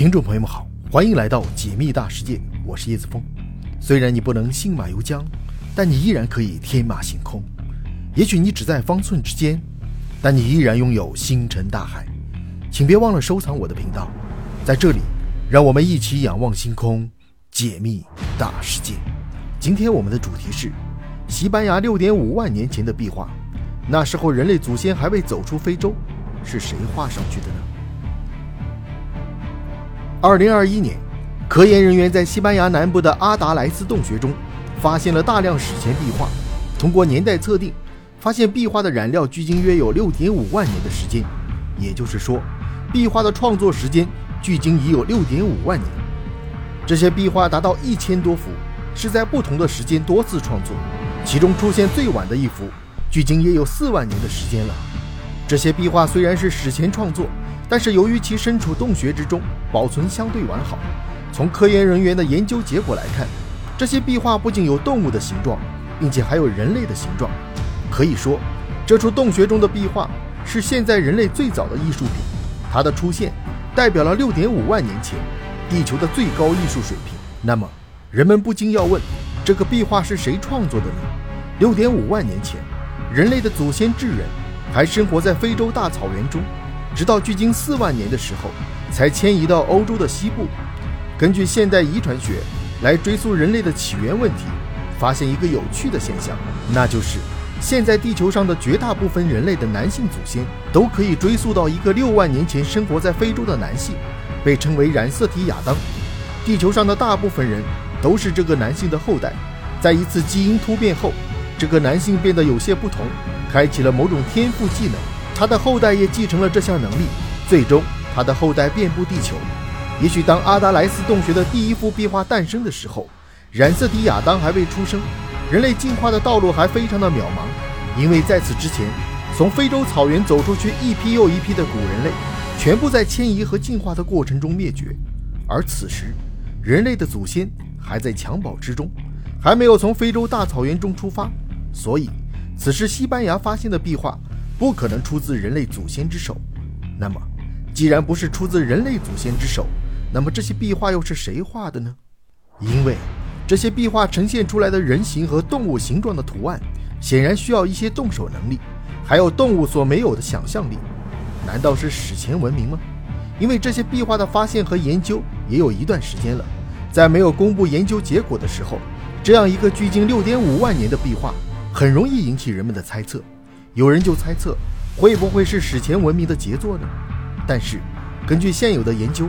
听众朋友们好，欢迎来到解密大世界，我是叶子峰。虽然你不能信马由缰，但你依然可以天马行空。也许你只在方寸之间，但你依然拥有星辰大海。请别忘了收藏我的频道，在这里，让我们一起仰望星空，解密大世界。今天我们的主题是西班牙六点五万年前的壁画，那时候人类祖先还未走出非洲，是谁画上去的呢？二零二一年，科研人员在西班牙南部的阿达莱斯洞穴中发现了大量史前壁画。通过年代测定，发现壁画的染料距今约有六点五万年的时间，也就是说，壁画的创作时间距今已有六点五万年。这些壁画达到一千多幅，是在不同的时间多次创作，其中出现最晚的一幅，距今也有四万年的时间了。这些壁画虽然是史前创作。但是由于其身处洞穴之中，保存相对完好。从科研人员的研究结果来看，这些壁画不仅有动物的形状，并且还有人类的形状。可以说，这处洞穴中的壁画是现在人类最早的艺术品。它的出现代表了六点五万年前地球的最高艺术水平。那么，人们不禁要问：这个壁画是谁创作的呢？六点五万年前，人类的祖先智人还生活在非洲大草原中。直到距今四万年的时候，才迁移到欧洲的西部。根据现代遗传学来追溯人类的起源问题，发现一个有趣的现象，那就是现在地球上的绝大部分人类的男性祖先都可以追溯到一个六万年前生活在非洲的男性，被称为染色体亚当。地球上的大部分人都是这个男性的后代。在一次基因突变后，这个男性变得有些不同，开启了某种天赋技能。他的后代也继承了这项能力，最终他的后代遍布地球。也许当阿达莱斯洞穴的第一幅壁画诞生的时候，染色体亚当还未出生，人类进化的道路还非常的渺茫。因为在此之前，从非洲草原走出去一批又一批的古人类，全部在迁移和进化的过程中灭绝。而此时，人类的祖先还在襁褓之中，还没有从非洲大草原中出发。所以，此时西班牙发现的壁画。不可能出自人类祖先之手。那么，既然不是出自人类祖先之手，那么这些壁画又是谁画的呢？因为这些壁画呈现出来的人形和动物形状的图案，显然需要一些动手能力，还有动物所没有的想象力。难道是史前文明吗？因为这些壁画的发现和研究也有一段时间了，在没有公布研究结果的时候，这样一个距今六点五万年的壁画，很容易引起人们的猜测。有人就猜测，会不会是史前文明的杰作呢？但是，根据现有的研究，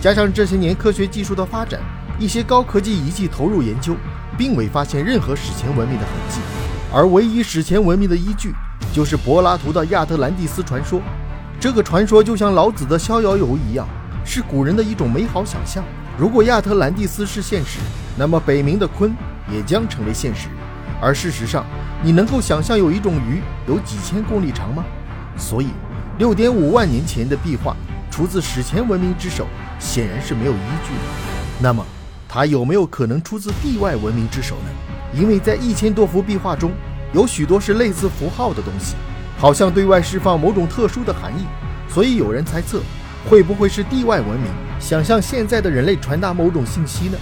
加上这些年科学技术的发展，一些高科技仪器投入研究，并未发现任何史前文明的痕迹。而唯一史前文明的依据，就是柏拉图的亚特兰蒂斯传说。这个传说就像老子的逍遥游一样，是古人的一种美好想象。如果亚特兰蒂斯是现实，那么北冥的鲲也将成为现实。而事实上，你能够想象有一种鱼有几千公里长吗？所以，六点五万年前的壁画出自史前文明之手，显然是没有依据的。那么，它有没有可能出自地外文明之手呢？因为在一千多幅壁画中，有许多是类似符号的东西，好像对外释放某种特殊的含义。所以有人猜测，会不会是地外文明想向现在的人类传达某种信息呢？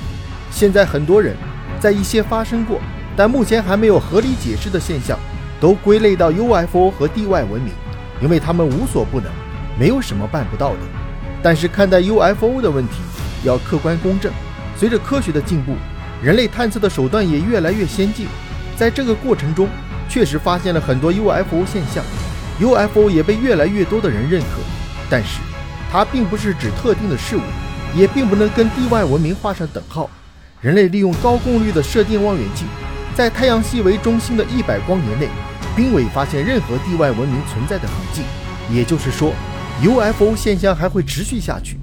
现在很多人在一些发生过。但目前还没有合理解释的现象，都归类到 UFO 和地外文明，因为他们无所不能，没有什么办不到的。但是看待 UFO 的问题要客观公正。随着科学的进步，人类探测的手段也越来越先进，在这个过程中，确实发现了很多 UFO 现象，UFO 也被越来越多的人认可。但是，它并不是指特定的事物，也并不能跟地外文明画上等号。人类利用高功率的射电望远镜。在太阳系为中心的一百光年内，并未发现任何地外文明存在的痕迹。也就是说，UFO 现象还会持续下去。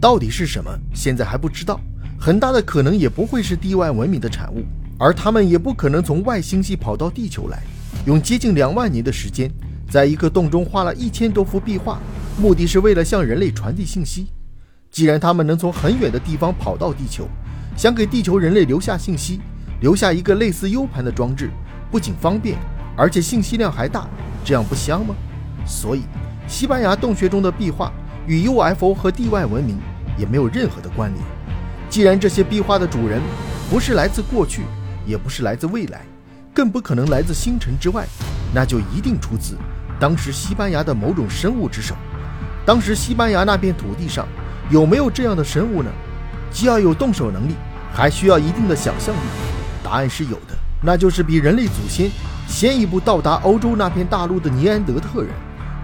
到底是什么，现在还不知道。很大的可能也不会是地外文明的产物，而他们也不可能从外星系跑到地球来，用接近两万年的时间，在一个洞中画了一千多幅壁画，目的是为了向人类传递信息。既然他们能从很远的地方跑到地球，想给地球人类留下信息。留下一个类似 U 盘的装置，不仅方便，而且信息量还大，这样不香吗？所以，西班牙洞穴中的壁画与 UFO 和地外文明也没有任何的关联。既然这些壁画的主人不是来自过去，也不是来自未来，更不可能来自星辰之外，那就一定出自当时西班牙的某种生物之手。当时西班牙那片土地上有没有这样的生物呢？既要有动手能力，还需要一定的想象力。答案是有的，那就是比人类祖先先一步到达欧洲那片大陆的尼安德特人。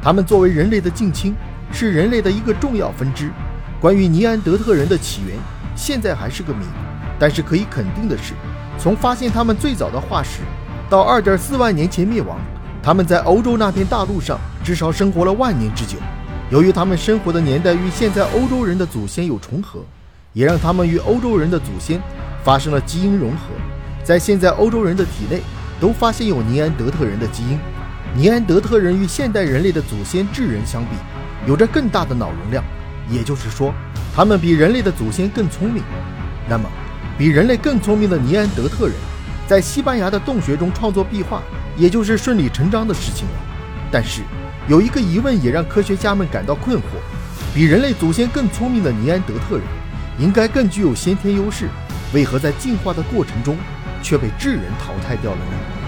他们作为人类的近亲，是人类的一个重要分支。关于尼安德特人的起源，现在还是个谜。但是可以肯定的是，从发现他们最早的化石到2.4万年前灭亡，他们在欧洲那片大陆上至少生活了万年之久。由于他们生活的年代与现在欧洲人的祖先有重合，也让他们与欧洲人的祖先发生了基因融合。在现在欧洲人的体内都发现有尼安德特人的基因。尼安德特人与现代人类的祖先智人相比，有着更大的脑容量，也就是说，他们比人类的祖先更聪明。那么，比人类更聪明的尼安德特人，在西班牙的洞穴中创作壁画，也就是顺理成章的事情了。但是，有一个疑问也让科学家们感到困惑：比人类祖先更聪明的尼安德特人，应该更具有先天优势，为何在进化的过程中却被智人淘汰掉了呢？